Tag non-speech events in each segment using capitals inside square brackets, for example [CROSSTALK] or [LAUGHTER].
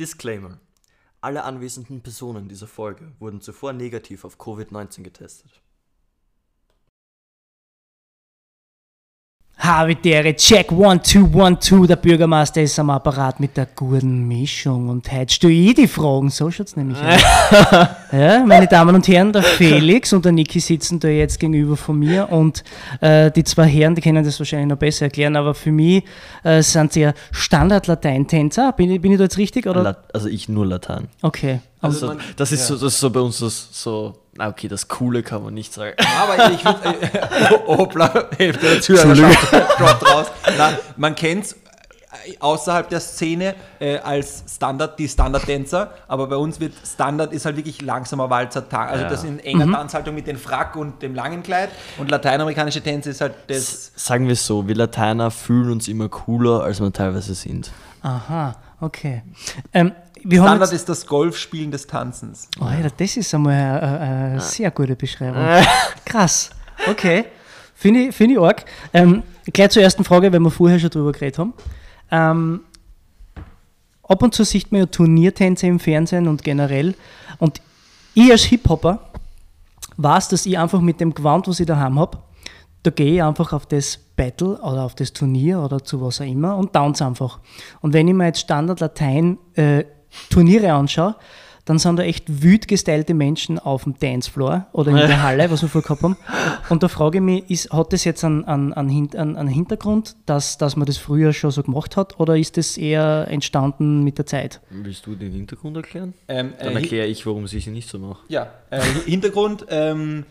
Disclaimer. Alle anwesenden Personen dieser Folge wurden zuvor negativ auf Covid-19 getestet. Habitäre, check, one, two, one, two. Der Bürgermeister ist am Apparat mit der guten Mischung. Und heute stelle ich die Fragen. So schaut's nämlich aus. [LAUGHS] ja, meine Damen und Herren, der Felix und der Niki sitzen da jetzt gegenüber von mir. Und äh, die zwei Herren, die können das wahrscheinlich noch besser erklären, aber für mich äh, sind sie ja Standard-Lateintänzer. Bin, ich- bin ich da jetzt richtig? Oder? Also ich nur Latein. Okay. Also, man- das, ist so, das ist so bei uns das, so, na okay, das Coole kann man nicht sagen. Aber ich würde. Äh, oh, [LAUGHS] hoppla, Hälfte der Zuhörerschaft [LAUGHS] droppt raus. Na, man kennt es außerhalb der Szene äh, als Standard, die Standardtänzer, aber bei uns wird Standard ist halt wirklich langsamer Walzer. Also Ja. das in enger Tanzhaltung mit dem Frack und dem langen Kleid und lateinamerikanische Tänze ist halt das. Sagen wir es so, wir Lateiner fühlen uns immer cooler, als wir teilweise sind. Aha, okay. Ähm, Standard jetzt, ist das Golfspielen des Tanzens. Oh, Alter, das ist einmal eine, eine sehr gute Beschreibung. [LAUGHS] Krass. Okay. Finde ich, find ich arg. Ähm, gleich zur ersten Frage, weil wir vorher schon drüber geredet haben. Ähm, ab und zu sieht man ja Turniertänze im Fernsehen und generell. Und ich als Hip-Hopper weiß, dass ich einfach mit dem Gewand, was ich daheim habe, da gehe ich einfach auf das Battle oder auf das Turnier oder zu was auch immer und tanze einfach. Und wenn ich mir jetzt Standard Latein äh, Turniere anschaue, dann sind da echt wild gestylte Menschen auf dem Dancefloor oder in der [LAUGHS] Halle, was wir vorher gehabt haben. Und da frage ich mich, ist, hat das jetzt einen, einen, einen, Hin- einen, einen Hintergrund, dass, dass man das früher schon so gemacht hat, oder ist das eher entstanden mit der Zeit? Willst du den Hintergrund erklären? Ähm, Dann äh, erkläre ich, warum ich es nicht so mache. Ja, äh, Hintergrund, ähm,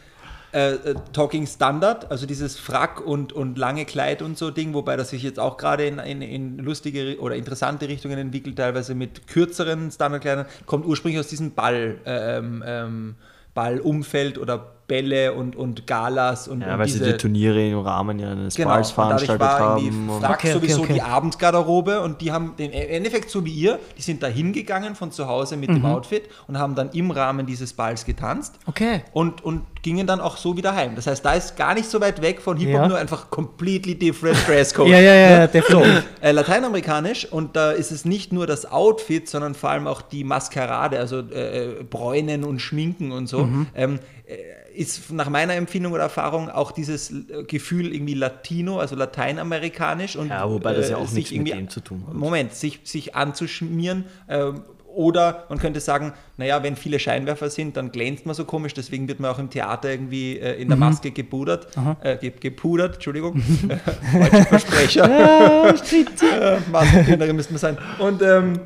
äh, äh, Talking Standard, also dieses Frack und, und lange Kleid und so Ding, wobei das sich jetzt auch gerade in, in, in lustige oder interessante Richtungen entwickelt, teilweise mit kürzeren Standardkleidern, kommt ursprünglich aus diesem Ball, ähm, ähm, Ballumfeld oder Bälle und, und Galas und, Ja, und weil sie die Turniere im Rahmen ja eines Genau, Balls und dadurch veranstaltet haben. und- Frack Okay, okay, sowieso okay. die Abendgarderobe und die haben den im Endeffekt so wie ihr, die sind da hingegangen von zu Hause mit dem Outfit und haben dann im Rahmen dieses Balls getanzt Okay. und, und gingen dann auch so wieder heim. Das heißt, da ist gar nicht so weit weg von Hip-Hop, Ja. nur einfach completely different [LAUGHS] Dresscode. Ja, ja, ja, Ne? definitiv. So, äh, lateinamerikanisch und da ist es nicht nur das Outfit, sondern vor allem auch die Maskerade, also äh, äh, Bräunen und Schminken und so. Mhm. Ähm, äh, ist nach meiner Empfindung oder Erfahrung auch dieses äh, Gefühl irgendwie Latino, also lateinamerikanisch und Ja, wobei das ja auch sich nichts mit irgendwie- dem zu tun hat. Moment, sich, sich anzuschmieren. ähm, oder man könnte sagen, naja, wenn viele Scheinwerfer sind, dann glänzt man so komisch, deswegen wird man auch im Theater irgendwie äh, Mhm. in der Maske gepudert. Äh, ge gepudert, Entschuldigung. [LAUGHS] Falscher Versprecher. [LAUGHS] äh, Maskenbinderin müsste man sein. Und, ähm,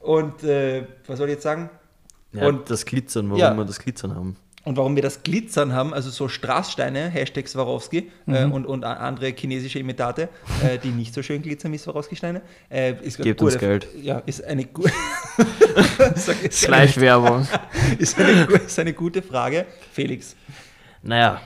und äh, was soll ich jetzt sagen? Ja, Und- das Glitzern, warum Ja. wir das Glitzern haben. Und warum wir das Glitzern haben, also so Strasssteine, Hashtag Swarovski äh, Mhm. und, und a- andere chinesische Imitate, äh, die nicht so schön glitzern wie Swarovski-Steine, äh, Gebt uns gute- Geld. Ja, ist eine, gu [LAUGHS] Sag- [LAUGHS] ist eine, Schleichwerbung. ist, eine, ist eine gute Frage. Felix, naja,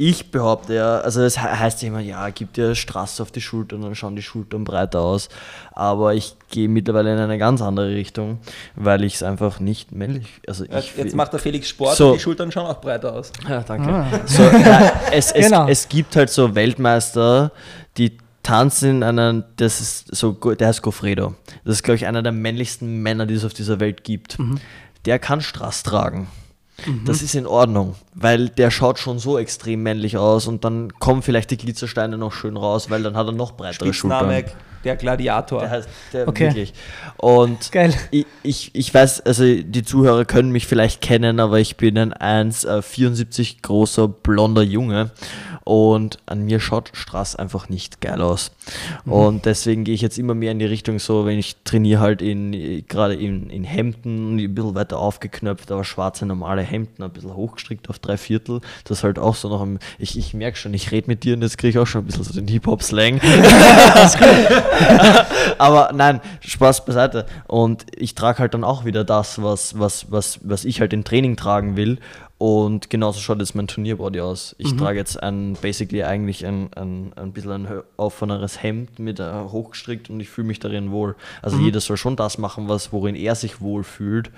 ich behaupte ja, also es he- heißt ja immer, ja, gib dir Straße auf die Schultern, dann schauen die Schultern breiter aus. Aber ich gehe mittlerweile in eine ganz andere Richtung, weil ich es einfach nicht männlich. Also ich jetzt, macht der Felix Sport So. und die Schultern schauen auch breiter aus. Ja, danke. So, ja, [LAUGHS] es, es, Genau. es gibt halt so Weltmeister, die tanzen in einem, das ist so, der heißt Goffredo. Das ist, glaube ich, einer der männlichsten Männer, die es auf dieser Welt gibt. Der kann Strass tragen. Das ist in Ordnung, weil der schaut schon so extrem männlich aus und dann kommen vielleicht die Glitzersteine noch schön raus, weil dann hat er noch breitere Schultern. der Gladiator. Der heißt der Okay. wirklich. Und Geil. Ich, ich, ich weiß, also die Zuhörer können mich vielleicht kennen, aber ich bin ein 1,74 großer blonder Junge und an mir schaut Straß einfach nicht geil aus. Mhm. Und deswegen gehe ich jetzt immer mehr in die Richtung so, wenn ich trainiere halt in gerade in, in Hemden, ein bisschen weiter aufgeknöpft, aber schwarze normale Hemden, ein bisschen hochgestrickt auf drei Viertel. Das halt auch so noch im, ich, ich merke schon, ich rede mit dir und jetzt kriege ich auch schon ein bisschen so den Hip-Hop-Slang. [LAUGHS] [LAUGHS] Aber nein, Spaß beiseite. Und ich trage halt dann auch wieder das, was, was, was, was ich halt im Training tragen will. Und genauso schaut jetzt mein Turnierbody aus. Ich trage jetzt ein, basically eigentlich ein, ein, ein bisschen ein offeneres Hemd mit äh, hochgestrickt und ich fühle mich darin wohl. Also jeder soll schon das machen, was, worin er sich wohl fühlt.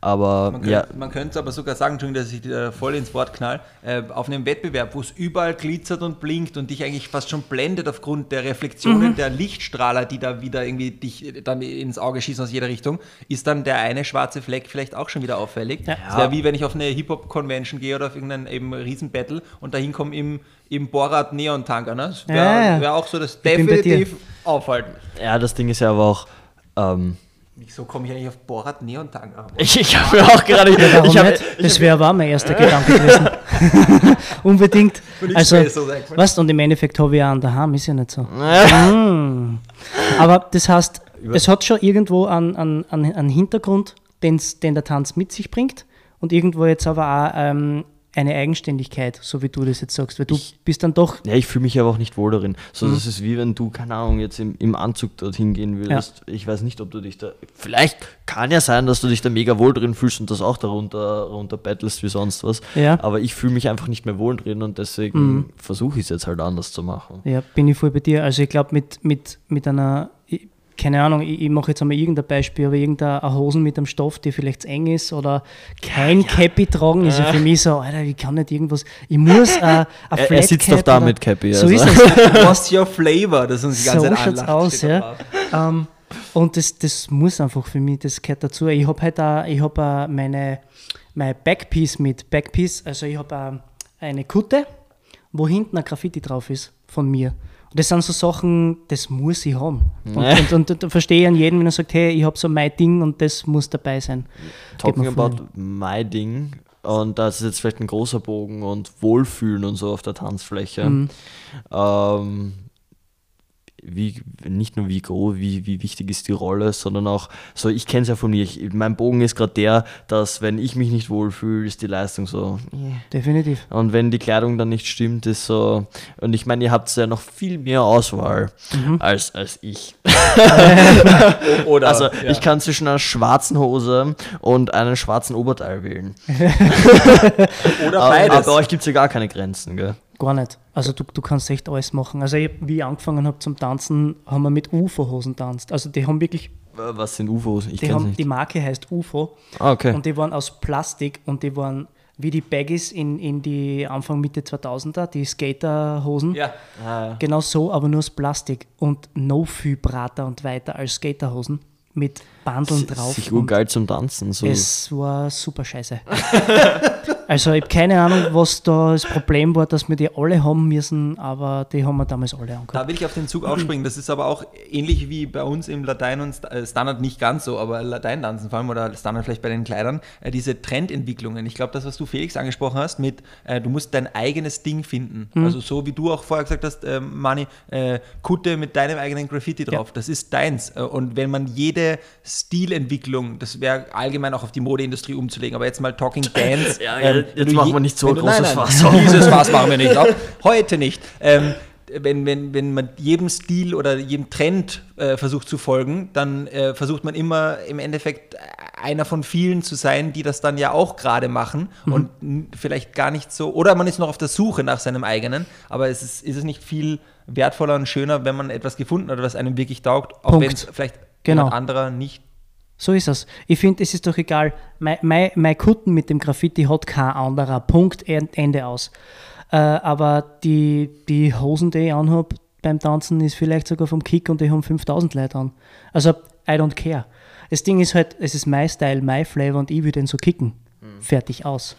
Aber Man könnte, ja, man könnte aber sogar sagen, Entschuldigung, dass ich dir voll ins Wort knall, äh, auf einem Wettbewerb, wo es überall glitzert und blinkt und dich eigentlich fast schon blendet aufgrund der Reflexionen der Lichtstrahler, die da wieder irgendwie dich dann ins Auge schießen aus jeder Richtung, ist dann der eine schwarze Fleck vielleicht auch schon wieder auffällig. Ja. Das wäre wie wenn ich auf eine Hip-Hop-Convention gehe oder auf irgendeinen eben Riesen-Battle und dahin komme im, im Borat Neon-Tanker. Ne? Das wäre Ja, ja. wär auch so das definitiv aufhalten. ja, das Ding ist ja aber auch. Ähm, Wieso komme ich eigentlich auf Borat Neon-Tanker? ich ich habe mir auch gerade. Warum ich hab, nicht? Das wäre aber auch mein erster Gedanke gewesen. [LAUGHS] Unbedingt. Also, was? Und im Endeffekt habe ich auch einen daheim, ist ja nicht so. [LAUGHS] Mm. Aber das heißt, es hat schon irgendwo einen, einen, einen Hintergrund, den der Tanz mit sich bringt und irgendwo jetzt aber auch ähm, eine Eigenständigkeit, so wie du das jetzt sagst, weil du bist dann doch Ja, ich fühle mich aber auch nicht wohl darin. So, Mhm. das ist wie wenn du, keine Ahnung, jetzt im, im Anzug dorthin gehen würdest. Ich weiß nicht, ob du dich da. Vielleicht kann ja sein, dass du dich da mega wohl drin fühlst und das auch darunter runter battlest wie sonst was. Ja. Mhm. Aber ich fühle mich einfach nicht mehr wohl drin und deswegen versuche ich es jetzt halt anders zu machen. Ja, bin ich voll bei dir. Also ich glaube, mit, mit, mit einer, ich- keine Ahnung, ich, ich mache jetzt einmal irgendein Beispiel, aber irgendeine eine Hosen mit einem Stoff, die vielleicht zu eng ist oder kein Cappy tragen, ist ja für mich so, Alter, ich kann nicht irgendwas, ich muss äh, eine [LAUGHS] Er, er sitzt doch da mit Cappy. oder- So also. ist es. [LAUGHS] What's your flavor? Das uns die ganze So Zeit schaut's anlacht, aus, ja. drauf. Ähm, und das, das muss einfach für mich, das gehört dazu. Ich habe halt auch, ich habe auch meine, meine Backpiece mit. Backpiece, also ich habe eine Kutte, wo hinten ein Graffiti drauf ist von mir. Und das sind so Sachen, das muss ich haben. Und, und, und, und da verstehe ich an jeden, wenn er sagt, hey, ich habe so mein Ding und das muss dabei sein. Talking about my Ding. Und das ist jetzt vielleicht ein großer Bogen und Wohlfühlen und so auf der Tanzfläche. Mhm. Ähm, wie, nicht nur wie groß, wie, wie wichtig ist die Rolle, sondern auch, so ich kenne es ja von mir, ich, mein Bogen ist gerade der, dass wenn ich mich nicht wohlfühle, ist die Leistung so. Definitiv. Und wenn die Kleidung dann nicht stimmt, ist so. Und ich meine, ihr habt ja noch viel mehr Auswahl Mhm. als, als ich. [LAUGHS] Oder, Also ja. ich kann zwischen einer schwarzen Hose und einem schwarzen Oberteil wählen. [LAUGHS] [LAUGHS] Oder Aber, beides. aber bei euch gibt es ja gar keine Grenzen, gell? Gar nicht. Also du, du kannst echt alles machen. Also ich, wie ich angefangen habe zum Tanzen, haben wir mit UFO-Hosen tanzt. Also die haben wirklich, Was sind UFOs? Ich die, haben, nicht. die Marke heißt UFO ah, okay. und die waren aus Plastik und die waren wie die Baggies in, in die Anfang Mitte 2000er, die Skaterhosen. ja. Ah, Genau so, aber nur aus Plastik und no viel breiter und weiter als Skaterhosen mit Bandeln drauf. Sich und urgeil zum Tanzen. So. es war super scheiße. [LAUGHS] [LAUGHS] also ich habe keine Ahnung, was da das Problem war, dass wir die alle haben müssen, aber die haben wir damals alle angehabt. Da will ich auf den Zug aufspringen. Das ist aber auch ähnlich wie bei uns im Latein und äh, Standard nicht ganz so, aber Lateintanzen vor allem oder Standard vielleicht bei den Kleidern, äh, diese Trendentwicklungen. Ich glaube, das, was du Felix angesprochen hast, mit äh, du musst dein eigenes Ding finden. Also so wie du auch vorher gesagt hast, äh, Mani, äh, Kutte mit deinem eigenen Graffiti drauf. Das ist deins. Und wenn man jede Stilentwicklung, das wäre allgemein auch auf die Modeindustrie umzulegen, aber jetzt mal Talking [LAUGHS] Dance. Ja, jetzt wenn du [LAUGHS] machen wir nicht so ein du- großes nein, nein, Fass auf. Dieses Fass machen wir nicht auf. Heute nicht. Ähm, wenn, wenn, wenn man jedem Stil oder jedem Trend äh, versucht zu folgen, dann äh, versucht man immer im Endeffekt einer von vielen zu sein, die das dann ja auch gerade machen und n- vielleicht gar nicht so, oder man ist noch auf der Suche nach seinem eigenen, aber es ist, ist es nicht viel wertvoller und schöner, wenn man etwas gefunden hat, was einem wirklich taugt, auch wenn es vielleicht Genau. jemand anderer nicht So ist es. Ich finde, es ist doch egal. Mein, mein, mein Kutten mit dem Graffiti hat kein anderer. Punkt, End- Ende aus. Äh, aber die, die Hosen, die ich anhabe beim Tanzen, ist vielleicht sogar vom Kick und die haben 5000 Leute an. Also, I don't care. Das Ding ist halt, es ist mein Style, mein Flavor und ich will den so kicken. Fertig aus.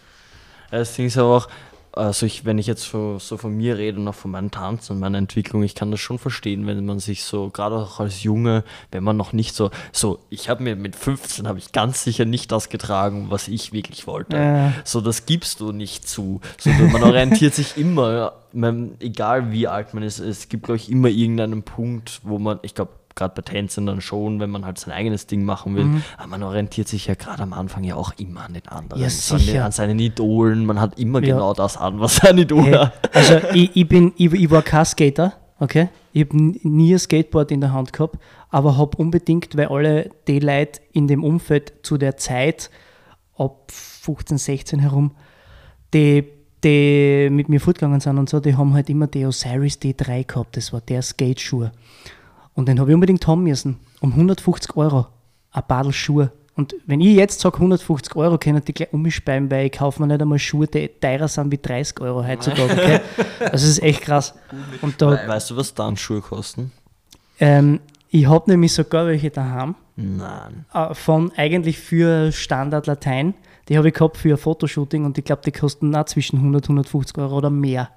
Das Ding ist aber auch, also ich, wenn ich jetzt so, so von mir rede und auch von meinem Tanzen und meiner Entwicklung, ich kann das schon verstehen, wenn man sich so, gerade auch als Junge, wenn man noch nicht so, so, ich habe mir mit 15 habe ich ganz sicher nicht das getragen, was ich wirklich wollte. Ja. So, das gibst du nicht zu. So, man orientiert sich immer, man, egal wie alt man ist, es gibt, glaube ich, immer irgendeinen Punkt, wo man, ich glaube, gerade bei Tänzen dann schon, wenn man halt sein eigenes Ding machen will, aber man orientiert sich ja gerade am Anfang ja auch immer an den anderen, Ja, so an, den, sicher. an seinen Idolen, man hat immer Ja. genau das an, was sein Idol Hey, hat. also ich, ich, bin, ich, ich war kein Skater, okay? Ich habe nie ein Skateboard in der Hand gehabt, aber habe unbedingt, weil alle die Leute in dem Umfeld zu der Zeit ab 15, 16 herum die, die mit mir fortgegangen sind und so, die haben halt immer die Osiris D3 gehabt. Das war der Skate-Schuh. Und den habe ich unbedingt haben müssen. Um 150 Euro. Ein Badel Schuhe. Und wenn ich jetzt sage 150 Euro, können die gleich umspeiben, weil ich kaufe mir nicht einmal Schuhe, die teurer sind wie 30 Euro heutzutage. Okay? Also [LAUGHS] das ist echt krass. Und da, Weißt du, was Tanzschuhe kosten? ähm, ich habe nämlich sogar welche daheim, Nein. äh, von eigentlich für Standard Latein. Die habe ich gehabt für ein Fotoshooting und ich glaube, die kosten auch zwischen 100 und 150 Euro oder mehr.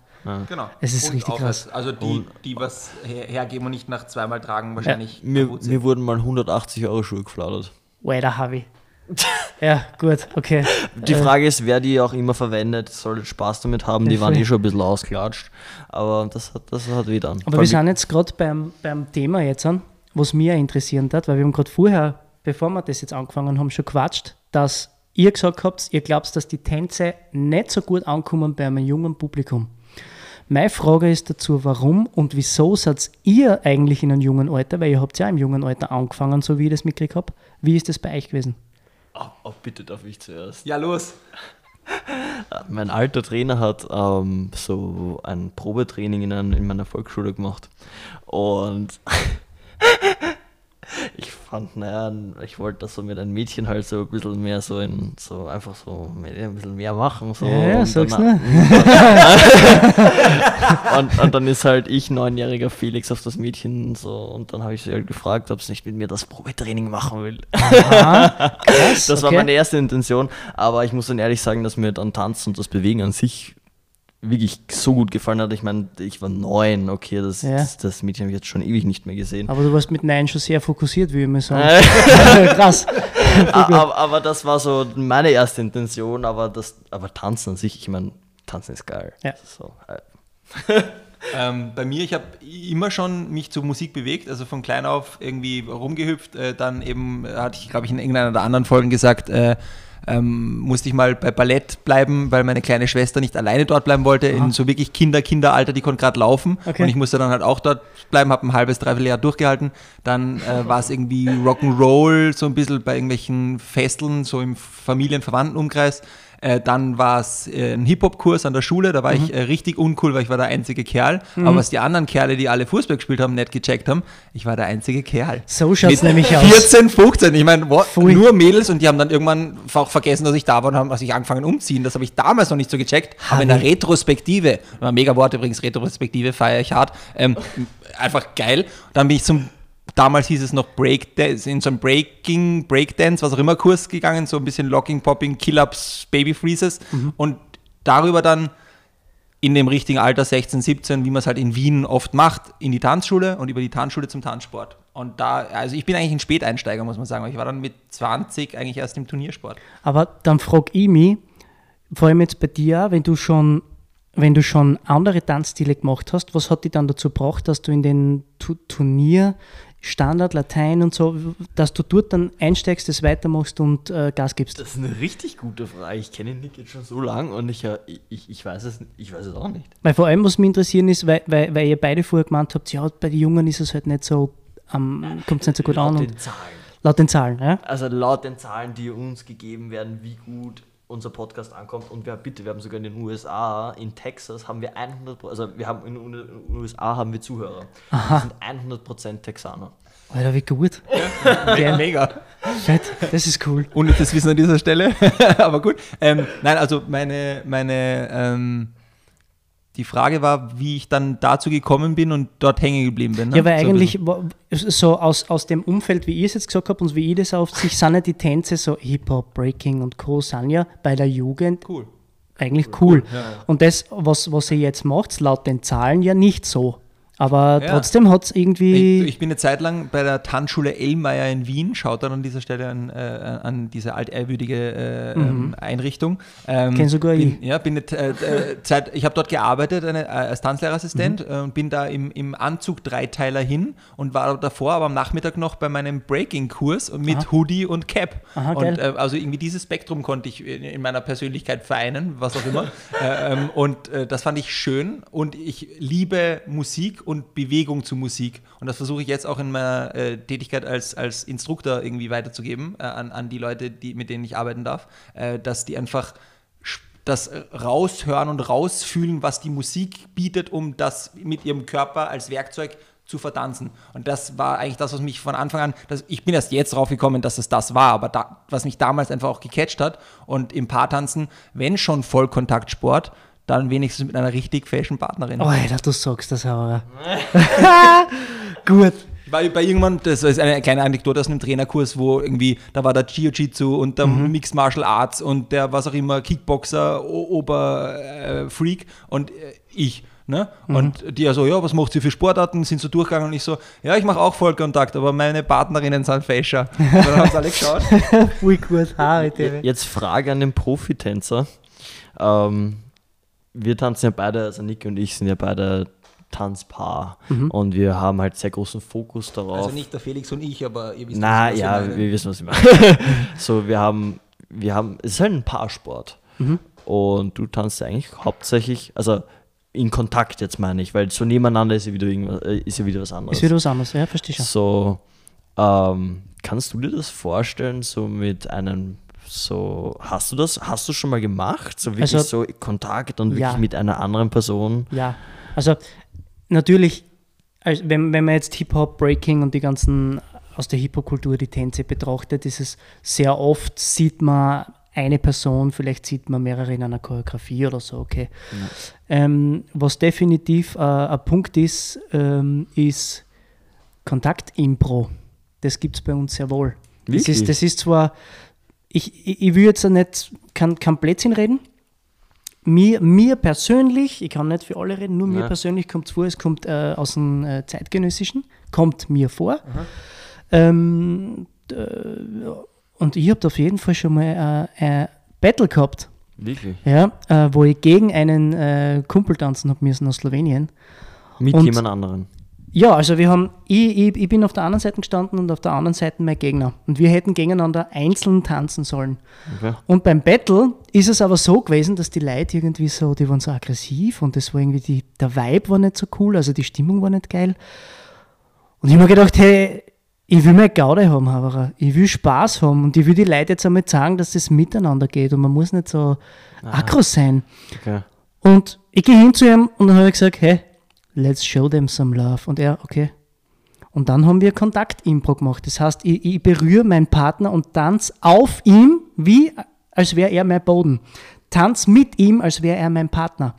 Genau. Es ist Und richtig krass. Also die, die was her, hergeben und nicht nach zweimal tragen, wahrscheinlich Mir, kaputt sind. mir wurden mal 180 Euro Schuhe geflattert. Weiter habe ich. [LAUGHS] ja, gut, okay. Die Äh, Frage ist, wer die auch immer verwendet, soll Spaß damit haben. Die Ja, waren eh schon ein bisschen ausklatscht. Aber das hat, das hat weh dann. Aber wir sind jetzt gerade beim, beim Thema jetzt an, was mir interessieren hat, weil wir haben gerade vorher, bevor wir das jetzt angefangen haben, schon quatscht, dass ihr gesagt habt, ihr glaubt, dass die Tänze nicht so gut ankommen bei einem jungen Publikum. Meine Frage ist dazu, warum und wieso seid ihr eigentlich in einem jungen Alter, weil ihr habt ja im jungen Alter angefangen, so wie ich das mitgekriegt habe. Wie ist das bei euch gewesen? Oh, oh, bitte darf ich zuerst. Ja, los. Mein alter Trainer hat ähm, so ein Probetraining in, in meiner Volksschule gemacht. Und [LAUGHS] ich fand, naja, ich wollte das so mit einem Mädchen halt so ein bisschen mehr so in, so einfach so mit ein bisschen mehr machen. So. Ja, ja, und, sag's dann, [LAUGHS] und, und dann ist halt ich, neunjähriger Felix, auf das Mädchen so und dann habe ich sie halt gefragt, ob sie nicht mit mir das Probetraining machen will. Aha, krass, [LAUGHS] Das war okay. meine erste Intention, aber ich muss dann ehrlich sagen, dass mir dann Tanzen und das Bewegen an sich wirklich so gut gefallen hat. Ich meine, ich war neun, okay, das, Ja. das, das Mädchen habe ich jetzt schon ewig nicht mehr gesehen. Aber du warst mit Nein schon sehr fokussiert, ich mal sagen. Äh, [LAUGHS] krass. [LAUGHS] aber, aber das war so meine erste Intention, aber das, aber Tanzen an sich, ich meine, Tanzen ist geil. Ja. So, äh, [LAUGHS] Ähm, bei mir, ich habe immer schon mich zur Musik bewegt, also von klein auf irgendwie rumgehüpft. Äh, dann eben hatte ich, glaube ich, in irgendeiner der anderen Folgen gesagt, äh, ähm, musste ich mal bei Ballett bleiben, weil meine kleine Schwester nicht alleine dort bleiben wollte, in so wirklich Kinder, Kinderalter, die konnte gerade laufen. Okay. Und ich musste dann halt auch dort bleiben, habe ein halbes, dreiviertel Jahr durchgehalten. Dann äh, war es irgendwie Rock'n'Roll, so ein bisschen bei irgendwelchen Festeln, so im Familienverwandtenumkreis. Äh, dann war es äh, ein Hip-Hop-Kurs an der Schule, da war ich äh, richtig uncool, weil ich war der einzige Kerl. Aber was die anderen Kerle, die alle Fußball gespielt haben, nicht gecheckt haben, ich war der einzige Kerl. So schaut's Mit nämlich aus. 14, 15, ich meine, nur Mädels und die haben dann irgendwann auch vergessen, dass ich da war und haben also sich angefangen umziehen. Das habe ich damals noch nicht so gecheckt. Aber in der Retrospektive, mega Wort übrigens, Retrospektive feiere ich hart, ähm, einfach geil. Dann bin ich zum, damals hieß es noch Breakdance, in so einem Breaking, Breakdance, was auch immer Kurs gegangen, so ein bisschen Locking, Popping, Kill-Ups, Baby Freezes und darüber dann in dem richtigen Alter 16, 17, wie man es halt in Wien oft macht, in die Tanzschule und über die Tanzschule zum Tanzsport. Und da, also ich bin eigentlich ein Späteinsteiger, muss man sagen. Ich war dann mit 20 eigentlich erst im Turniersport. Aber dann frage ich mich, vor allem jetzt bei dir, wenn du schon, wenn du schon andere Tanzstile gemacht hast, was hat dich dann dazu gebracht, dass du in den Tu- Turnier, Standard, Latein und so, dass du dort dann einsteigst, das weitermachst und äh, Gas gibst? das ist eine richtig gute Frage. Ich kenne Nick jetzt schon so lange und ich, äh, ich, ich, weiß es, ich weiß es auch nicht. Weil vor allem, was mich interessieren ist, weil, weil, weil ihr beide vorher gemeint habt, ja, bei den Jungen ist es halt nicht so, ähm, kommt es nicht so gut an. Laut den Zahlen. laut den Zahlen, ja? Also laut den Zahlen, die uns gegeben werden, wie gut unser Podcast ankommt. Und wir, bitte, wir haben sogar in den USA, in Texas haben wir 100, Pro- also wir haben in den USA haben wir Zuhörer. Die sind 100% Texaner. Alter, wie gut. Geil. Mega. Fett. Das ist cool. Ohne das Wissen an dieser Stelle. [LAUGHS] Aber gut. Ähm, nein, also meine, meine, ähm, die Frage war, wie ich dann dazu gekommen bin und dort hängen geblieben bin. Ne? Ja, weil So eigentlich so aus, aus dem Umfeld, wie ihr es jetzt gesagt habt und wie ich das auf sich, sind ja die Tänze so Hip-Hop, Breaking und Co. sind ja bei der Jugend cool. eigentlich cool. Und das, was, was ihr jetzt macht, laut den Zahlen ja nicht so. Aber Ja. trotzdem hat es irgendwie. Ich, ich bin eine Zeit lang bei der Tanzschule Elmeier in Wien, schaut dann an dieser Stelle an, äh, an diese altehrwürdige äh, ähm, Einrichtung. Ähm, Kenn sogar bin, ich. Ja, bin eine, äh, äh, Zeit, ich habe dort gearbeitet eine, äh, als Tanzlehrerassistent äh, und bin da im, im Anzug Dreiteiler hin und war davor aber am Nachmittag noch bei meinem Breaking-Kurs mit Hoodie und Cap. Aha, und also irgendwie dieses Spektrum konnte ich in, in meiner Persönlichkeit vereinen, was auch immer. [LAUGHS] äh, ähm, und das fand ich schön und ich liebe Musik und Bewegung zu Musik. Und das versuche ich jetzt auch in meiner äh, Tätigkeit als, als Instruktor irgendwie weiterzugeben äh, an, an die Leute, die, mit denen ich arbeiten darf, äh, dass die einfach das raushören und rausfühlen, was die Musik bietet, um das mit ihrem Körper als Werkzeug zu vertanzen. Und das war eigentlich das, was mich von Anfang an, das, ich bin erst jetzt drauf gekommen, dass es das war, aber da, was mich damals einfach auch gecatcht hat. Und im Paartanzen, wenn schon Vollkontaktsport, dann wenigstens mit einer richtig fashion Partnerin. Oh, Alter, du sagst das aber. [LAUGHS] Gut. Ich war bei irgendwann, das ist eine kleine Anekdote aus einem Trainerkurs, wo irgendwie, da war der Jiu-Jitsu und der Mhm. Mixed Martial Arts und der, was auch immer, Kickboxer, Oberfreak und äh, ich. Ne? Mhm. Und die ja so, ja, was macht ihr für Sportarten? Sind so durchgegangen und ich so, ja, ich mache auch Vollkontakt, aber meine Partnerinnen sind Fascher. Und [LAUGHS] dann haben sie alle geschaut. Voll gut. Haare, David. Jetzt Frage an den Profitänzer. Ähm, wir tanzen ja beide, also Nick und ich sind ja beide Tanzpaar und wir haben halt sehr großen Fokus darauf. Also nicht der Felix und ich, aber ihr wisst Na was ich ja, meine. wir wissen, was ich meine. [LAUGHS] so, wir haben, wir haben, es ist halt ein Paarsport. Und du tanzt ja eigentlich hauptsächlich, also in Kontakt jetzt meine ich, weil so nebeneinander ist ja wieder, irgendwas, äh, ist ja wieder was anderes. Ist wieder was anderes, ja, verstehe schon. So, ähm, kannst du dir das vorstellen, so mit einem, so, hast du das, hast du schon mal gemacht? So wirklich Also- so Kontakt und Ja. wirklich mit einer anderen Person? Ja, also natürlich, als, wenn, wenn man jetzt Hip-Hop, Breaking und die ganzen aus der Hip-Hop-Kultur die Tänze betrachtet, ist es sehr oft, sieht man eine Person, vielleicht sieht man mehrere in einer Choreografie oder so, okay. Ähm, was definitiv äh, ein Punkt ist, ähm, ist Kontakt-Impro. Das gibt es bei uns sehr wohl. Das Wirklich? ist, das ist zwar, ich, ich, ich will jetzt nicht, kann, kann Blödsinn reden, mir, mir persönlich, ich kann nicht für alle reden, nur mir Ja. persönlich kommt es vor, es kommt äh, aus dem äh, Zeitgenössischen, kommt mir vor. Ähm, d- und ich habe auf jeden Fall schon mal äh, ein Battle gehabt, Wirklich? ja, äh, wo ich gegen einen äh, Kumpel tanzen habe müssen aus Slowenien. Mit Und- jemand anderen? Ja, also wir haben, ich, ich, ich bin auf der anderen Seite gestanden und auf der anderen Seite mein Gegner. Und wir hätten gegeneinander einzeln tanzen sollen. Okay. Und beim Battle ist es aber so gewesen, dass die Leute irgendwie so, die waren so aggressiv und das war irgendwie, die, der Vibe war nicht so cool, also die Stimmung war nicht geil. Und ich habe mir gedacht, hey, ich will meine Gaude haben, Haberer. Ich will Spaß haben und ich will die Leute jetzt einmal sagen, dass das miteinander geht und man muss nicht so aggro sein. okay. Und ich gehe hin zu ihm und dann habe ich gesagt, hey, let's show them some love. Und er, okay. Und dann haben wir Kontakt-Impro gemacht. Das heißt, ich, ich berühre meinen Partner und tanze auf ihm, wie als wäre er mein Boden. Tanz mit ihm, als wäre er mein Partner.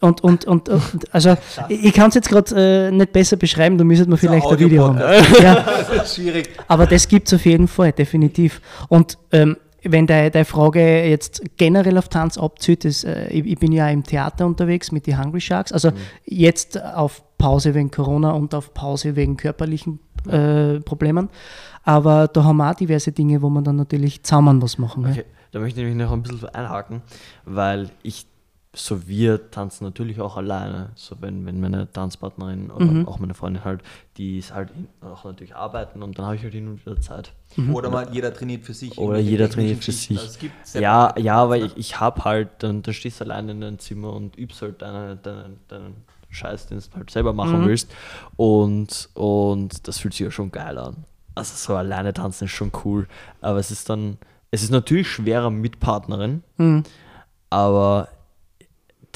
Und, und, und, und [LAUGHS] also ich, ich kann es jetzt gerade äh, nicht besser beschreiben, da müsstet man vielleicht ein Video haben. Ja, Das [LAUGHS] schwierig. aber das gibt es auf jeden Fall, definitiv. Und ähm, wenn deine, deine Frage jetzt generell auf Tanz abzieht, ist, äh, ich, ich bin ja im Theater unterwegs mit die Hungry Sharks, also jetzt auf Pause wegen Corona und auf Pause wegen körperlichen äh, Problemen. Aber da haben wir auch diverse Dinge, wo man dann natürlich zusammen was machen. Okay, da möchte ich nämlich noch ein bisschen einhaken, weil ich, so wir tanzen natürlich auch alleine. So wenn, wenn meine Tanzpartnerin oder Mhm. auch meine Freundin halt, die ist halt auch natürlich arbeiten und dann habe ich halt hin und wieder Zeit. Oder mal jeder trainiert für sich. Oder jeder trainiert für Schichten. sich. Also es gibt Ja, ja, aber Tanzen, ich, ich habe halt, dann, dann stehst du alleine in deinem Zimmer und übst halt deinen, deinen, deinen Scheiß, den du halt selber machen Mhm. willst. Und, und das fühlt sich ja schon geil an. Also so alleine tanzen ist schon cool. Aber es ist dann, es ist natürlich schwerer mit Partnerin, Mhm. aber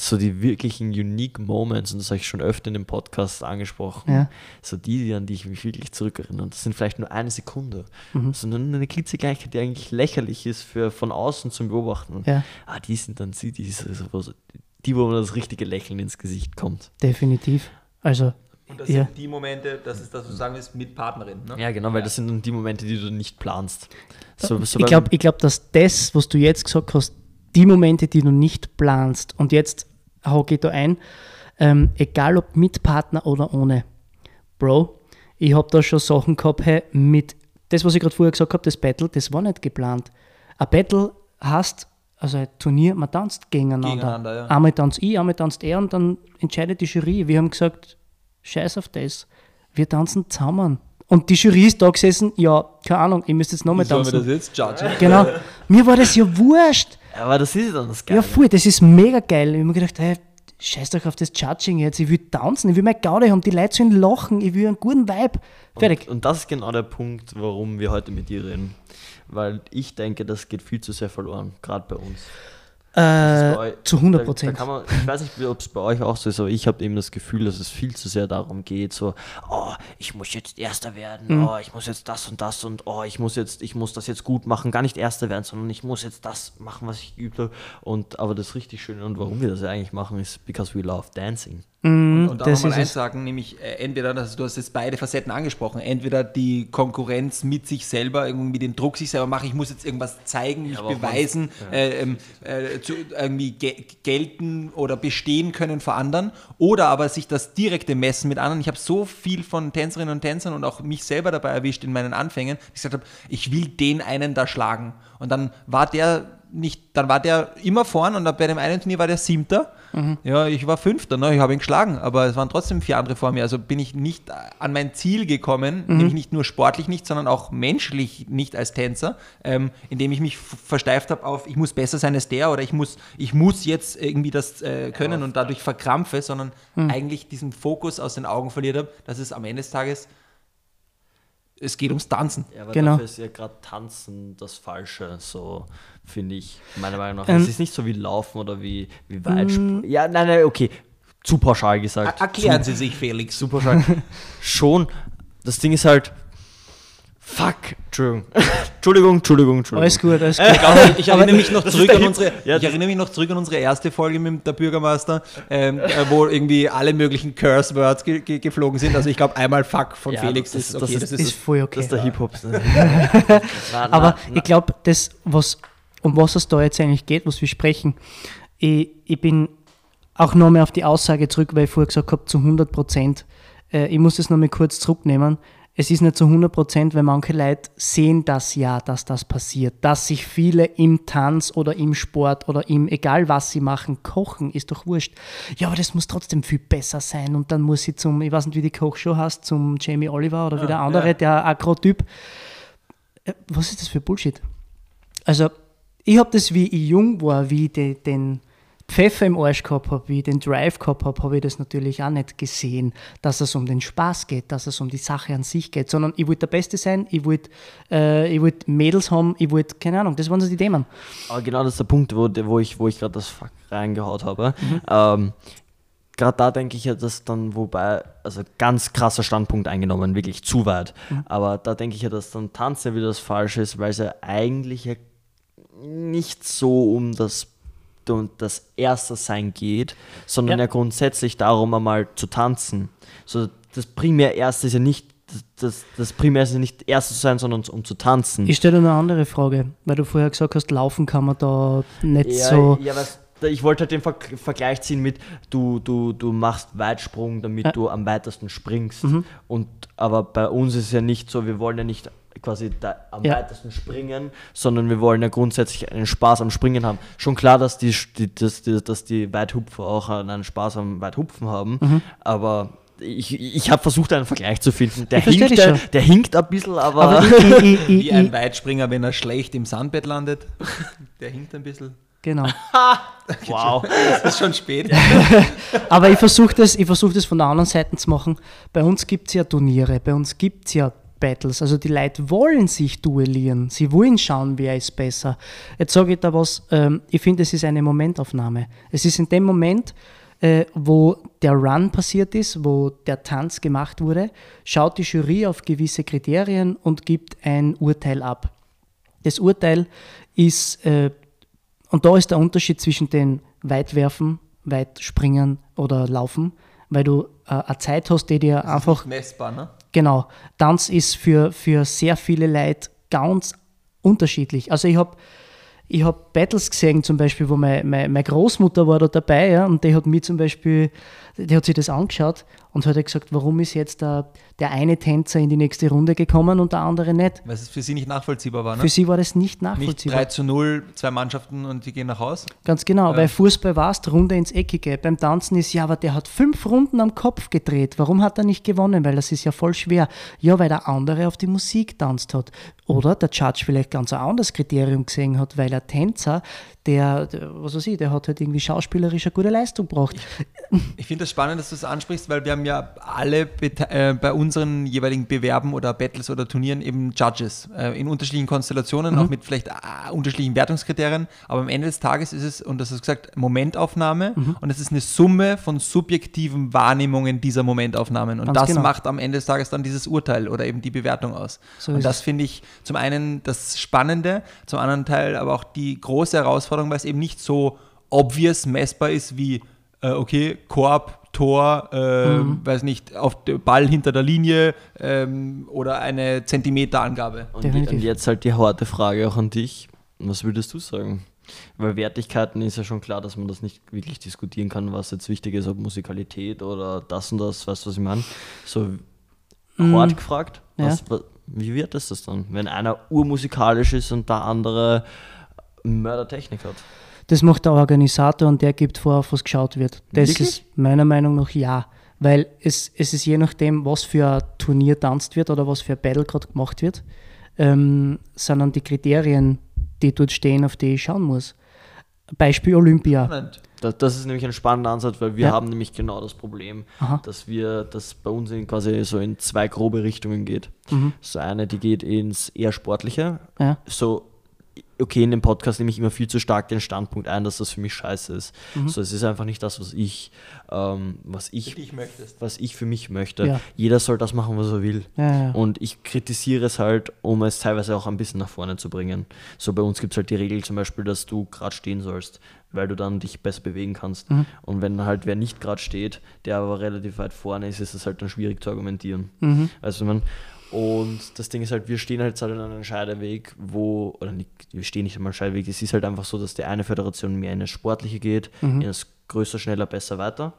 so die wirklichen unique Moments, und das habe ich schon öfter in dem Podcast angesprochen, Ja. so die, die, an die ich mich wirklich zurückerinnere, das sind vielleicht nur eine Sekunde, Mhm. sondern eine klitzekleiche, die eigentlich lächerlich ist für von außen zum Beobachten. Ja. Ah, die sind dann die, die, so- so- die, wo man das richtige Lächeln ins Gesicht kommt. Definitiv. Also, Und das ja. sind die Momente, das ist das, was du sagen willst, mit Partnerin. Ne? Ja, genau, weil das sind dann die Momente, die du nicht planst. So, so ich glaube, ich glaub, dass das, was du jetzt gesagt hast, die Momente, die du nicht planst, und jetzt hauke ich da ein, ähm, egal ob mit Partner oder ohne, Bro, ich habe da schon Sachen gehabt, hey, mit das, was ich gerade vorher gesagt habe, das Battle, das war nicht geplant. Ein Battle heißt, also ein Turnier, man tanzt gegeneinander. Gegeneinander, ja. Einmal tanzt ich, einmal tanzt er und dann entscheidet die Jury. Wir haben gesagt, scheiß auf das, wir tanzen zusammen. Und die Jury ist da gesessen, ja, keine Ahnung, ich müsste jetzt nochmal Sollen wir tanzen. das jetzt judgen? Genau. [LAUGHS] Mir war das ja wurscht. Aber das ist dann das Ja, Geile. voll, das ist mega geil. Ich habe mir gedacht, hey, scheiß doch auf das Judging jetzt. Ich will tanzen, ich will meine Gaude haben, die Leute sollen lachen, ich will einen guten Vibe. Fertig. Und, und das ist genau der Punkt, warum wir heute mit dir reden. Weil ich denke, das geht viel zu sehr verloren, gerade bei uns. Äh, zu 100 Da, da Prozent. ich weiß nicht, ob es bei euch auch so ist, aber ich habe eben das Gefühl, dass es viel zu sehr darum geht, so, oh, ich muss jetzt Erster werden, oh, ich muss jetzt das und das und oh, ich muss jetzt, ich muss das jetzt gut machen, gar nicht Erster werden, sondern ich muss jetzt das machen, was ich habe. Und aber das richtig Schöne und warum wir das ja eigentlich machen, ist because we love dancing. Und da das nochmal eins sagen, nämlich äh, entweder, das, du hast jetzt beide Facetten angesprochen, entweder die Konkurrenz mit sich selber, irgendwie den Druck sich selber machen, ich muss jetzt irgendwas zeigen, mich aber auch beweisen, äh, ähm, äh, zu, irgendwie ge gelten oder bestehen können vor anderen, oder aber sich das direkte Messen mit anderen. Ich habe so viel von Tänzerinnen und Tänzern und auch mich selber dabei erwischt in meinen Anfängen, dass ich gesagt habe, ich will den einen da schlagen. Und dann war der nicht, dann war der immer vorn und bei dem einen Turnier war der Siebter. Ja, ich war Fünfter, ne? ich habe ihn geschlagen, aber es waren trotzdem vier andere vor mir. Also bin ich nicht an mein Ziel gekommen, nämlich nicht nur sportlich nicht, sondern auch menschlich nicht als Tänzer, ähm, indem ich mich versteift habe auf, ich muss besser sein als der oder ich muss, ich muss jetzt irgendwie das äh, können und dadurch verkrampfe, sondern eigentlich diesen Fokus aus den Augen verliert habe, dass es am Ende des Tages, es geht ums Tanzen. Ja, aber Genau. dafür ist ja gerade Tanzen das Falsche, so finde ich, meiner Meinung nach. Ähm, es ist nicht so wie Laufen oder wie, wie Weitsprung. Ja, nein, nein, okay, zu pauschal gesagt. Erklären Sie sich, Felix. Zu pauschal. [LAUGHS] Schon, das Ding ist halt, fuck, Entschuldigung. [LAUGHS] Entschuldigung, Entschuldigung, Entschuldigung. Alles gut, alles gut. Ich erinnere mich noch das zurück an Hip- unsere, Ja, ich das- erinnere mich noch zurück an unsere erste Folge mit der Bürgermeister, ähm, äh, wo irgendwie alle möglichen Curse Words ge ge geflogen sind. Also ich glaube einmal Fuck von Ja, Felix das- ist das okay. ist- Das ist, Ist voll okay. Das ist der Hip-Hop. [LAUGHS] Nein, Aber ich glaube, das, was, um was es da jetzt eigentlich geht, was wir sprechen, ich, ich bin auch nochmal auf die Aussage zurück, weil ich vorher gesagt habe, zu 100 Prozent. Äh, ich muss das nochmal kurz zurücknehmen. Es ist nicht zu 100 Prozent, weil manche Leute sehen das ja, dass das passiert. Dass sich viele im Tanz oder im Sport oder im, egal was sie machen, kochen, ist doch wurscht. Ja, aber das muss trotzdem viel besser sein. Und dann muss sie zum, ich weiß nicht, wie die Kochshow heißt, zum Jamie Oliver oder wie der andere, ja. der Akrotyp. Äh, Was ist das für Bullshit? Also, ich habe das, wie ich jung war, wie ich de, den Pfeffer im Arsch gehabt habe, wie ich den Drive gehabt habe, habe ich das natürlich auch nicht gesehen, dass es um den Spaß geht, dass es um die Sache an sich geht, sondern ich wollte der Beste sein, ich wollte äh, wollt Mädels haben, ich wollte, keine Ahnung, das waren so die Themen. Aber genau das ist der Punkt, wo, wo ich, wo ich gerade das Fuck reingehaut habe. Ähm, gerade da denke ich ja, dass dann, wobei, also ganz krasser Standpunkt eingenommen, wirklich zu weit. Aber da denke ich ja, dass dann Tanzen ja wieder das Falsche ist, weil es ja eigentlich ja nicht so um das, um das Erste sein geht, sondern Ja. ja. grundsätzlich darum, einmal zu tanzen. So, das primär Erste ist ja nicht, das, das, das primär ist ja nicht Erste zu sein, sondern um zu tanzen. Ich stelle eine andere Frage, weil du vorher gesagt hast, laufen kann man da nicht Ja, so. ja was, ich wollte halt den Ver Vergleich ziehen mit, du, du, du machst Weitsprung, damit Ja. du am weitesten springst. Und, aber bei uns ist es ja nicht so, wir wollen ja nicht quasi da am Ja. weitesten springen, sondern wir wollen ja grundsätzlich einen Spaß am Springen haben. Schon klar, dass die, die, dass die, dass die Weithupfer auch einen Spaß am Weithupfen haben, Mhm. aber ich, ich habe versucht, einen Vergleich zu finden. Der hinkt, der, der hinkt ein bisschen, aber, Aber ich, ich, ich, [LAUGHS] wie ein Weitspringer, wenn er schlecht im Sandbett landet. Der hinkt ein bisschen. genau. [LAUGHS] wow. Es ist schon spät. Aber ich versuche das, ich versuch das von der anderen Seite zu machen. Bei uns gibt es ja Turniere, bei uns gibt es ja Battles. Also die Leute wollen sich duellieren. Sie wollen schauen, wer ist besser. Jetzt sage ich da was, ähm, ich finde, es ist eine Momentaufnahme. Es ist in dem Moment, äh, wo der Run passiert ist, wo der Tanz gemacht wurde, schaut die Jury auf gewisse Kriterien und gibt ein Urteil ab. Das Urteil ist, äh, und da ist der Unterschied zwischen den Weitwerfen, Weitspringen oder Laufen, weil du äh, eine Zeit hast, die dir einfach Messbar, ne? Genau. Tanz ist für, für sehr viele Leute ganz unterschiedlich. Also ich habe ich hab Battles gesehen, zum Beispiel, wo meine, meine, meine Großmutter war da dabei, ja, und die hat mir zum Beispiel, die hat sich das angeschaut und hat gesagt, warum ist jetzt der, der eine Tänzer in die nächste Runde gekommen und der andere nicht. Weil es für sie nicht nachvollziehbar war, ne? Für sie war das nicht Nicht nachvollziehbar. 3 zu 0, zwei Mannschaften und die gehen nach Haus. Ganz genau, bei Fußball war es Runde ins Eckige. Beim Tanzen ist ja, aber der hat fünf Runden am Kopf gedreht. Warum hat er nicht gewonnen? Weil das ist ja voll schwer. Ja, weil der andere auf die Musik tanzt hat. Oder der Judge vielleicht ganz ein anderes Kriterium gesehen hat, weil der Tänzer, der, der was weiß ich, der hat halt irgendwie schauspielerisch eine gute Leistung gebracht. Ich finde das spannend, dass du es ansprichst, weil wir haben ja alle äh, bei unseren jeweiligen Bewerben oder Battles oder Turnieren eben Judges äh, in unterschiedlichen Konstellationen, mhm. auch mit vielleicht äh, unterschiedlichen Wertungskriterien. Aber am Ende des Tages ist es, und das ist gesagt, Momentaufnahme mhm. und es ist eine Summe von subjektiven Wahrnehmungen dieser Momentaufnahmen. Und Ganz das genau. macht am Ende des Tages dann dieses Urteil oder eben die Bewertung aus. So und das finde ich zum einen das Spannende, zum anderen Teil aber auch die große Herausforderung, weil es eben nicht so obvious messbar ist wie, äh, okay, Korb, Tor, äh, mhm. weiß nicht, auf der Ball hinter der Linie ähm, oder eine Zentimeterangabe. Und, und jetzt halt die harte Frage auch an dich. Was würdest du sagen? Weil Wertigkeiten ist ja schon klar, dass man das nicht wirklich diskutieren kann, was jetzt wichtig ist, ob Musikalität oder das und das, weißt du, was ich meine? So mhm. hart gefragt, was, ja. wie wird das, das dann, wenn einer urmusikalisch ist und der andere Mördertechnik hat? Das macht der Organisator und der gibt vor, auf was geschaut wird. Das Wirklich? ist meiner Meinung nach ja. Weil es, es ist je nachdem, was für ein Turnier tanzt wird oder was für ein Battle gerade gemacht wird, ähm, sind dann die Kriterien, die dort stehen, auf die ich schauen muss. Beispiel Olympia. Das, das ist nämlich ein spannender Ansatz, weil wir ja. haben nämlich genau das Problem, Aha. dass wir, dass bei uns in quasi so in zwei grobe Richtungen geht. Mhm. So eine, die geht ins eher sportliche, ja. so okay, in dem Podcast nehme ich immer viel zu stark den Standpunkt ein, dass das für mich scheiße ist. Mhm. So, es ist einfach nicht das, was ich, ähm, was ich, was ich für mich möchte. Ja. Jeder soll das machen, was er will. Ja, ja. Und ich kritisiere es halt, um es teilweise auch ein bisschen nach vorne zu bringen. So bei uns gibt es halt die Regel zum Beispiel, dass du gerade stehen sollst, weil du dann dich besser bewegen kannst. Mhm. Und wenn halt wer nicht gerade steht, der aber relativ weit vorne ist, ist es halt dann schwierig zu argumentieren. Mhm. Also man und das Ding ist halt, wir stehen halt an einem Scheideweg, wo, oder nicht, wir stehen nicht an einem Scheideweg, es ist halt einfach so, dass die eine Föderation mehr in das Sportliche geht, mhm. in das größer, schneller, besser, weiter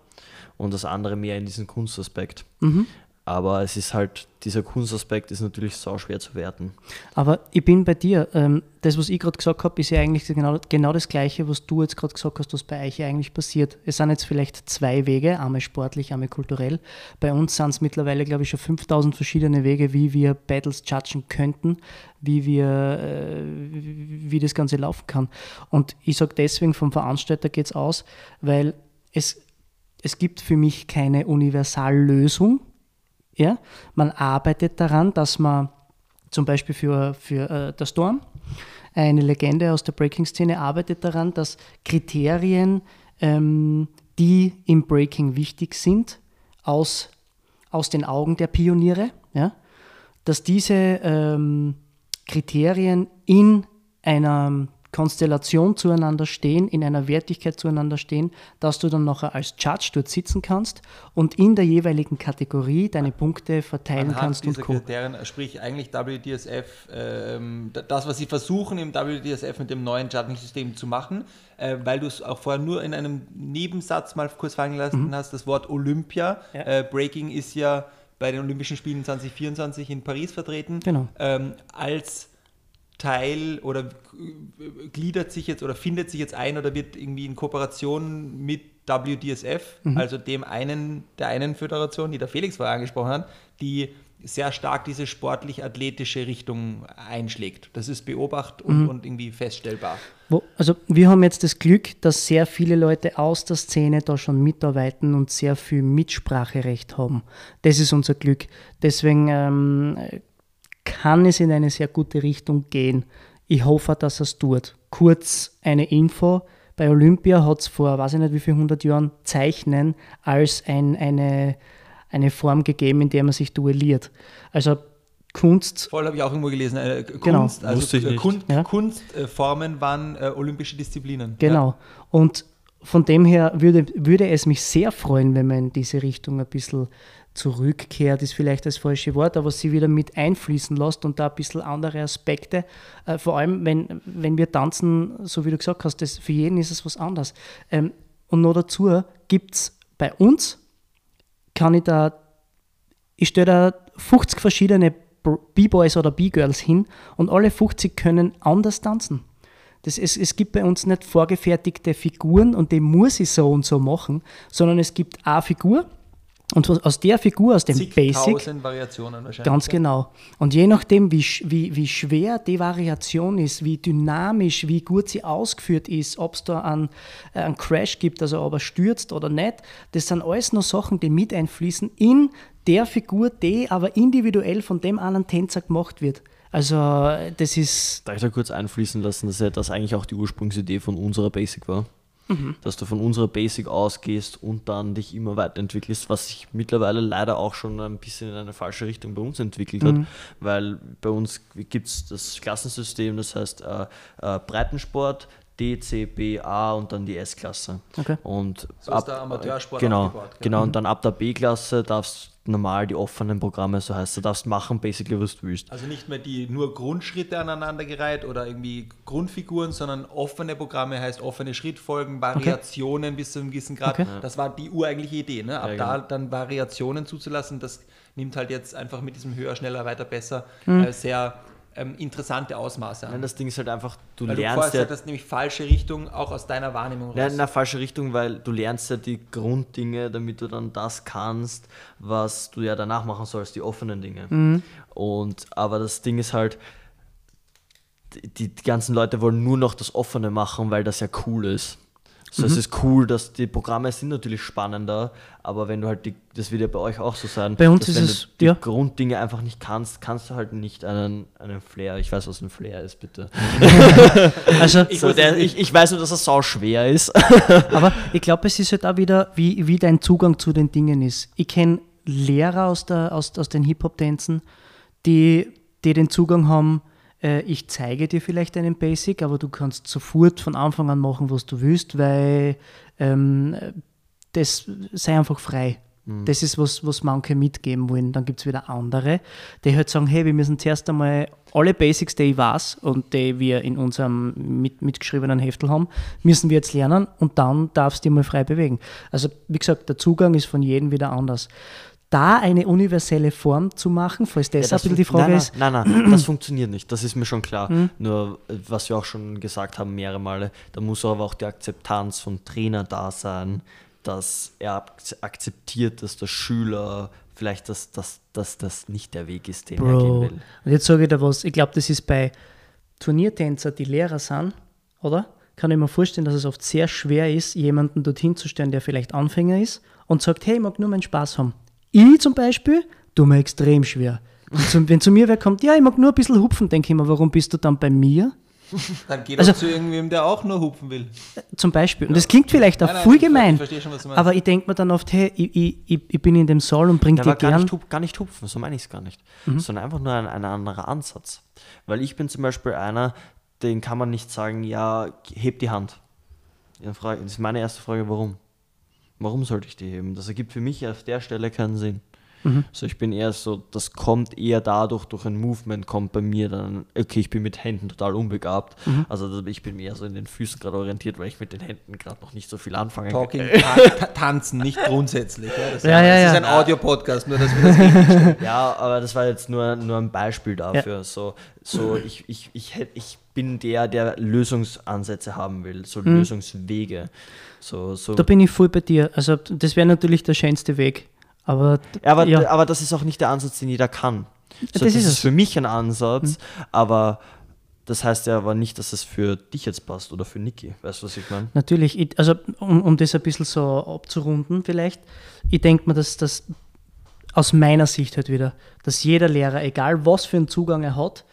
und das andere mehr in diesen Kunstaspekt. Mhm. Aber es ist halt, dieser Kunstaspekt ist natürlich sau schwer zu werten. Aber ich bin bei dir. Ähm, das, was ich gerade gesagt habe, ist ja eigentlich genau, genau das Gleiche, was du jetzt gerade gesagt hast, was bei euch eigentlich passiert. Es sind jetzt vielleicht zwei Wege, einmal sportlich, einmal kulturell. Bei uns sind es mittlerweile, glaube ich, schon 5000 verschiedene Wege, wie wir Battles judgen könnten, wie, wir, äh, wie das Ganze laufen kann. Und ich sage deswegen, vom Veranstalter geht es aus, weil es, es gibt für mich keine Universallösung ja? Man arbeitet daran, dass man zum Beispiel für, für äh, der Storm, eine Legende aus der Breaking-Szene, arbeitet daran, dass Kriterien, ähm, die im Breaking wichtig sind, aus, aus den Augen der Pioniere, ja? dass diese ähm, Kriterien in einer Konstellation zueinander stehen, in einer Wertigkeit zueinander stehen, dass du dann nachher als Judge dort sitzen kannst und in der jeweiligen Kategorie deine Punkte verteilen Anhand kannst und Co. Kriterien, sprich eigentlich WDSF, ähm, das, was sie versuchen im WDSF mit dem neuen Judging-System zu machen, äh, weil du es auch vorher nur in einem Nebensatz mal kurz fallen gelassen mhm. hast, das Wort Olympia. Ja. Äh, Breaking ist ja bei den Olympischen Spielen 2024 in Paris vertreten. Genau. Ähm, als Teil oder gliedert sich jetzt oder findet sich jetzt ein oder wird irgendwie in Kooperation mit WDSF, mhm. also dem einen, der einen Föderation, die der Felix vorher angesprochen hat, die sehr stark diese sportlich-athletische Richtung einschlägt. Das ist beobacht und, mhm. und irgendwie feststellbar. Wo, also wir haben jetzt das Glück, dass sehr viele Leute aus der Szene da schon mitarbeiten und sehr viel Mitspracherecht haben. Das ist unser Glück. Deswegen ähm, kann es in eine sehr gute Richtung gehen. Ich hoffe, dass es tut. Kurz eine Info. Bei Olympia hat es vor, weiß ich nicht wie vielen hundert Jahren, Zeichnen als ein, eine, eine Form gegeben, in der man sich duelliert. Also Kunst. Voll habe ich auch irgendwo gelesen. Äh, genau. Kunst, genau. also äh, Kun ja. Kunstformen waren äh, olympische Disziplinen. Genau. Ja. Und von dem her würde, würde es mich sehr freuen, wenn man in diese Richtung ein bisschen zurückkehrt, ist vielleicht das falsche Wort, aber sie wieder mit einfließen lässt und da ein bisschen andere Aspekte. Äh, vor allem, wenn, wenn wir tanzen, so wie du gesagt hast, das, für jeden ist es was anderes. Ähm, und noch dazu gibt es bei uns, kann ich da, ich stelle da 50 verschiedene B-Boys oder B-Girls hin und alle 50 können anders tanzen. Das, es, es gibt bei uns nicht vorgefertigte Figuren und die muss ich so und so machen, sondern es gibt eine Figur, Und aus der Figur, aus dem Basic, Zigtausend Variationen wahrscheinlich. Ganz genau. Und je nachdem, wie, wie, wie schwer die Variation ist, wie dynamisch, wie gut sie ausgeführt ist, ob es da einen, äh, einen Crash gibt, also ob er stürzt oder nicht, das sind alles noch Sachen, die mit einfließen in der Figur, die aber individuell von dem anderen Tänzer gemacht wird. Also das ist, Darf ich da kurz einfließen lassen, dass ja das eigentlich auch die Ursprungsidee von unserer Basic war? Dass du von unserer Basic ausgehst und dann dich immer weiterentwickelst, was sich mittlerweile leider auch schon ein bisschen in eine falsche Richtung bei uns entwickelt hat, weil bei uns gibt es das Klassensystem, das heißt äh, äh, Breitensport, D, C, B, A und dann die S-Klasse. Okay. Und So ist der Amateursport genau, aufgebaut, gell? genau, und dann ab der B-Klasse darfst normal die offenen Programme, so heißt, du darfst machen, basically was du willst. Also nicht mehr die nur Grundschritte aneinandergereiht oder irgendwie Grundfiguren, sondern offene Programme heißt offene Schrittfolgen, Variationen bis zu einem gewissen Grad. Okay. Das war die ureigentliche Idee, ne? ab Ja, da genau. dann Variationen zuzulassen, das nimmt halt jetzt einfach mit diesem höher, schneller, weiter, besser Mhm. äh, sehr ähm, interessante Ausmaße Nein, an. das Ding ist halt einfach, du Weil du lernst vorher ja gesagt hast, nämlich falsche Richtung, auch aus deiner Wahrnehmung Ja, raus. in eine falsche Richtung, weil du lernst ja die Grunddinge, damit du dann das kannst, was du ja danach machen sollst, die offenen Dinge. Und aber das Ding ist halt, die, die ganzen Leute wollen nur noch das Offene machen, weil das ja cool ist. So, es ist cool, dass die Programme sind natürlich spannender, aber wenn du halt die, das wird ja bei euch auch so sein, Bei uns dass ist wenn es- du die ja. Grunddinge einfach nicht kannst, kannst du halt nicht einen, einen Flair, ich weiß, was ein Flair ist, bitte. [LAUGHS] [LAUGHS] also Ich So, weiß der, ich, ich weiß nur, dass er sau schwer ist. [LAUGHS] Aber ich glaube, es ist halt auch wieder, wie, wie dein Zugang zu den Dingen ist. Ich kenne Lehrer aus, der, aus, aus den Hip-Hop-Tänzen, die, die den Zugang haben, äh, ich zeige dir vielleicht einen Basic, aber du kannst sofort von Anfang an machen, was du willst, weil ähm, das sei einfach frei. Das ist, was, was manche mitgeben wollen. Dann gibt es wieder andere, die halt sagen, hey, wir müssen zuerst einmal alle Basics, die ich weiß und die wir in unserem mit, mitgeschriebenen Heftel haben, müssen wir jetzt lernen und dann darfst du dich mal frei bewegen. Also wie gesagt, der Zugang ist von jedem wieder anders. Da eine universelle Form zu machen, falls das, Ja, ein bisschen die Frage nein, ist, Nein, nein, nein, das funktioniert nicht, das ist mir schon klar. Hm. Nur, was wir auch schon gesagt haben, mehrere Male, da muss aber auch die Akzeptanz vom Trainer da sein, dass er ak- akzeptiert, dass der Schüler vielleicht, dass, dass, dass das nicht der Weg ist, den er gehen Bro, will. und jetzt sage ich dir was, ich glaube, das ist bei Turniertänzer, die Lehrer sind, oder? Kann ich mir vorstellen, dass es oft sehr schwer ist, jemanden dorthin zu stellen, der vielleicht Anfänger ist und sagt, hey, ich mag nur meinen Spaß haben. Ich zum Beispiel, tue mir extrem schwer. Und zum, wenn zu mir wer kommt, ja, ich mag nur ein bisschen hupfen, denke ich mir, warum bist du dann bei mir? [LAUGHS] Dann geht Also- zu irgendwem, der auch nur hupfen will. Zum Beispiel. Und das klingt vielleicht auch Nein, nein, voll gemein, ich verstehe schon, was du meinst. aber ich denke mir dann oft, hey, ich, ich, ich, ich bin in dem Saal und bringe Ja, dir aber gar gern. nicht, gar nicht hupfen, so meine ich es gar nicht. Mhm. Sondern einfach nur ein, ein anderer Ansatz. Weil ich bin zum Beispiel einer, den kann man nicht sagen, ja, heb die Hand. Das ist meine erste Frage, warum? Warum sollte ich die heben? Das ergibt für mich auf der Stelle keinen Sinn. Mhm. So, ich bin eher so, das kommt eher dadurch, durch ein Movement kommt bei mir dann, okay, ich bin mit Händen total unbegabt. Mhm. Also ich bin eher so in den Füßen gerade orientiert, weil ich mit den Händen gerade noch nicht so viel anfangen Talking, kann. [LAUGHS] ta ta tanzen, nicht grundsätzlich. Ja, das, Ja, ist- ja, das ist ja. ein Audio-Podcast, nur dass wir das [LAUGHS] Ja, aber das war jetzt nur, nur ein Beispiel dafür. So, so ich, ich, ich, hätt, ich bin der, der Lösungsansätze haben will, so Lösungswege. So, so. Da bin ich voll bei dir. Also das wäre natürlich der schönste Weg. Aber, Ja, aber, ja. aber das ist auch nicht der Ansatz, den jeder kann. So, Das das, ist ist, für mich ein Ansatz, aber das heißt ja aber nicht, dass es für dich jetzt passt oder für Niki. Weißt du, was ich meine? Natürlich, ich, also um, um das ein bisschen so abzurunden vielleicht, ich denke mir, dass das aus meiner Sicht halt wieder, dass jeder Lehrer, egal was für einen Zugang er hat,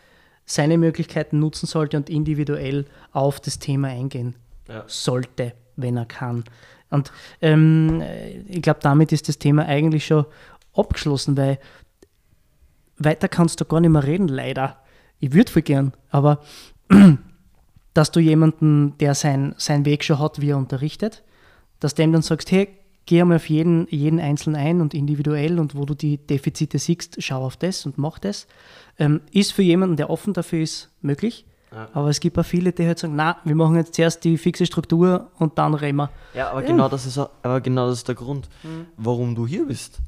seine Möglichkeiten nutzen sollte und individuell auf das Thema eingehen Ja. sollte, wenn er kann. Und ähm, ich glaube, damit ist das Thema eigentlich schon abgeschlossen, weil weiter kannst du gar nicht mehr reden, leider. Ich würde voll gern, aber [CLEARS THROAT] dass du jemanden, der sein, seinen Weg schon hat, wie er unterrichtet, dass dem dann sagst, hey, geh einmal auf jeden, jeden Einzelnen ein und individuell und wo du die Defizite siehst, schau auf das und mach das, ähm, ist für jemanden, der offen dafür ist, möglich. Aber es gibt auch viele, die halt sagen, na, wir machen jetzt zuerst die fixe Struktur und dann reden wir. Ja, aber genau das ist aber genau das ist der Grund, Mhm. warum du hier bist.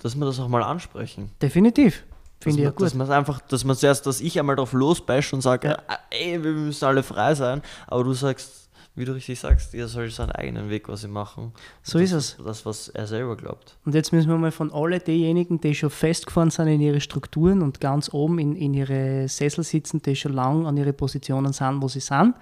Dass wir das auch mal ansprechen. Definitiv. Finde ich ja gut. dass man einfach, dass man zuerst, dass ich einmal drauf losbash und sage, Ja. ey, wir müssen alle frei sein, aber du sagst, wie du richtig sagst, jeder soll seinen eigenen Weg quasi machen. So das, ist es. Das, was er selber glaubt. Und jetzt müssen wir mal von alle diejenigen, die schon festgefahren sind in ihre Strukturen und ganz oben in, in ihre Sessel sitzen, die schon lang an ihre Positionen sind, wo sie sind,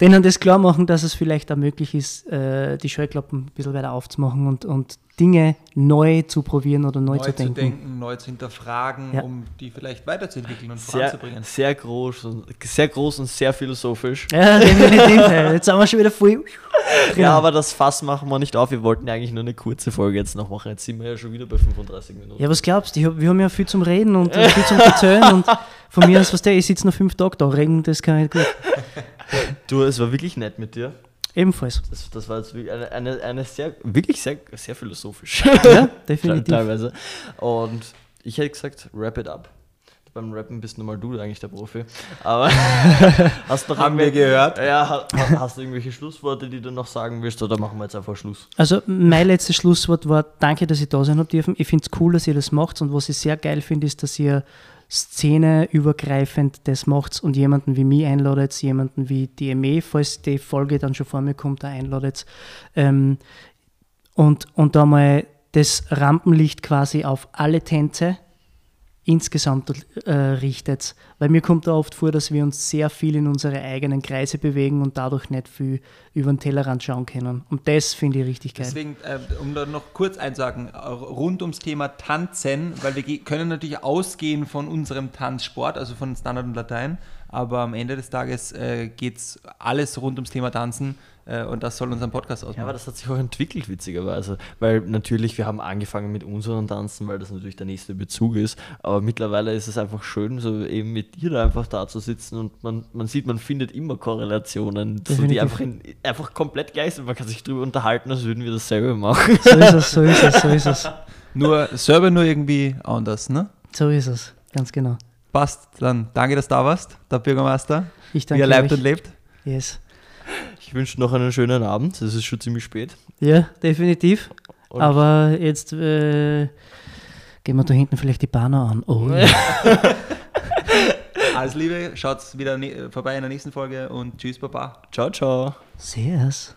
denen das klar machen, dass es vielleicht auch möglich ist, äh, die Scheuklappen ein bisschen weiter aufzumachen und, und Dinge neu zu probieren oder neu, Neu zu denken. zu denken, neu zu hinterfragen, Ja. um die vielleicht weiterzuentwickeln und Sehr, voranzubringen. sehr groß und sehr groß und sehr philosophisch. Ja, definitiv. Jetzt sind wir schon wieder voll. Ja, aber das Fass machen wir nicht auf. Wir wollten ja eigentlich nur eine kurze Folge jetzt noch machen. Jetzt sind wir ja schon wieder bei 35 Minuten. Ja, was glaubst du? Hab, wir haben ja viel zum Reden und viel zum Erzählen und von mir aus, was der, ich sitze noch fünf Tage da, reden, das kann ich gut. Du, es war wirklich nett mit dir. Ebenfalls. Das, das war jetzt wirklich eine, eine, eine sehr, wirklich sehr, sehr philosophisch. [LAUGHS] Ja, definitiv. Teilweise. Und ich hätte gesagt, wrap it up. Beim Rappen bist nur mal du eigentlich der Profi. Aber [LAUGHS] hast du noch Haben wir gehört. Ja, ha- ha- hast du irgendwelche Schlussworte, die du noch sagen willst, oder machen wir jetzt einfach Schluss? Also mein letztes Schlusswort war, danke, dass ich da sein habt dürfen. Ich finde es cool, dass ihr das macht und was ich sehr geil finde, ist, dass ihr szeneübergreifend das macht und jemanden wie mich einladet, jemanden wie die ME, falls die Folge dann schon vor mir kommt, da einladet. Ähm, und, und da mal das Rampenlicht quasi auf alle Tänze insgesamt äh, richtet. Weil mir kommt da oft vor, dass wir uns sehr viel in unsere eigenen Kreise bewegen und dadurch nicht viel über den Tellerrand schauen können. Und das finde ich richtig geil. Deswegen, äh, um da noch kurz einzusagen, rund ums Thema Tanzen, weil wir können natürlich ausgehen von unserem Tanzsport, also von Standard und Latein, aber am Ende des Tages äh, geht es alles rund ums Thema Tanzen äh, und das soll unseren Podcast Ja, aber ausmachen. das hat sich auch entwickelt, witzigerweise. Weil natürlich, wir haben angefangen mit unseren Tanzen, weil das natürlich der nächste Bezug ist. Aber mittlerweile ist es einfach schön, so eben mit dir da einfach da zu sitzen und man, man sieht, man findet immer Korrelationen, so, die einfach, in, einfach komplett gleich sind. Man kann sich drüber unterhalten, als würden wir dasselbe machen. So ist es, so ist es, so ist es. [LAUGHS] Nur selber nur irgendwie anders, ne? So ist es, ganz genau. Passt, dann danke, dass du da warst, der Bürgermeister. Ich Wie danke er lebt und lebt. Yes. Ich wünsche noch einen schönen Abend. Es ist schon ziemlich spät. Ja, definitiv. Und- Aber jetzt äh, gehen wir da hinten vielleicht die Banner an. Oh, ja. [LAUGHS] Alles Liebe, schaut wieder vorbei in der nächsten Folge und tschüss, Baba. Ciao, ciao. Servus.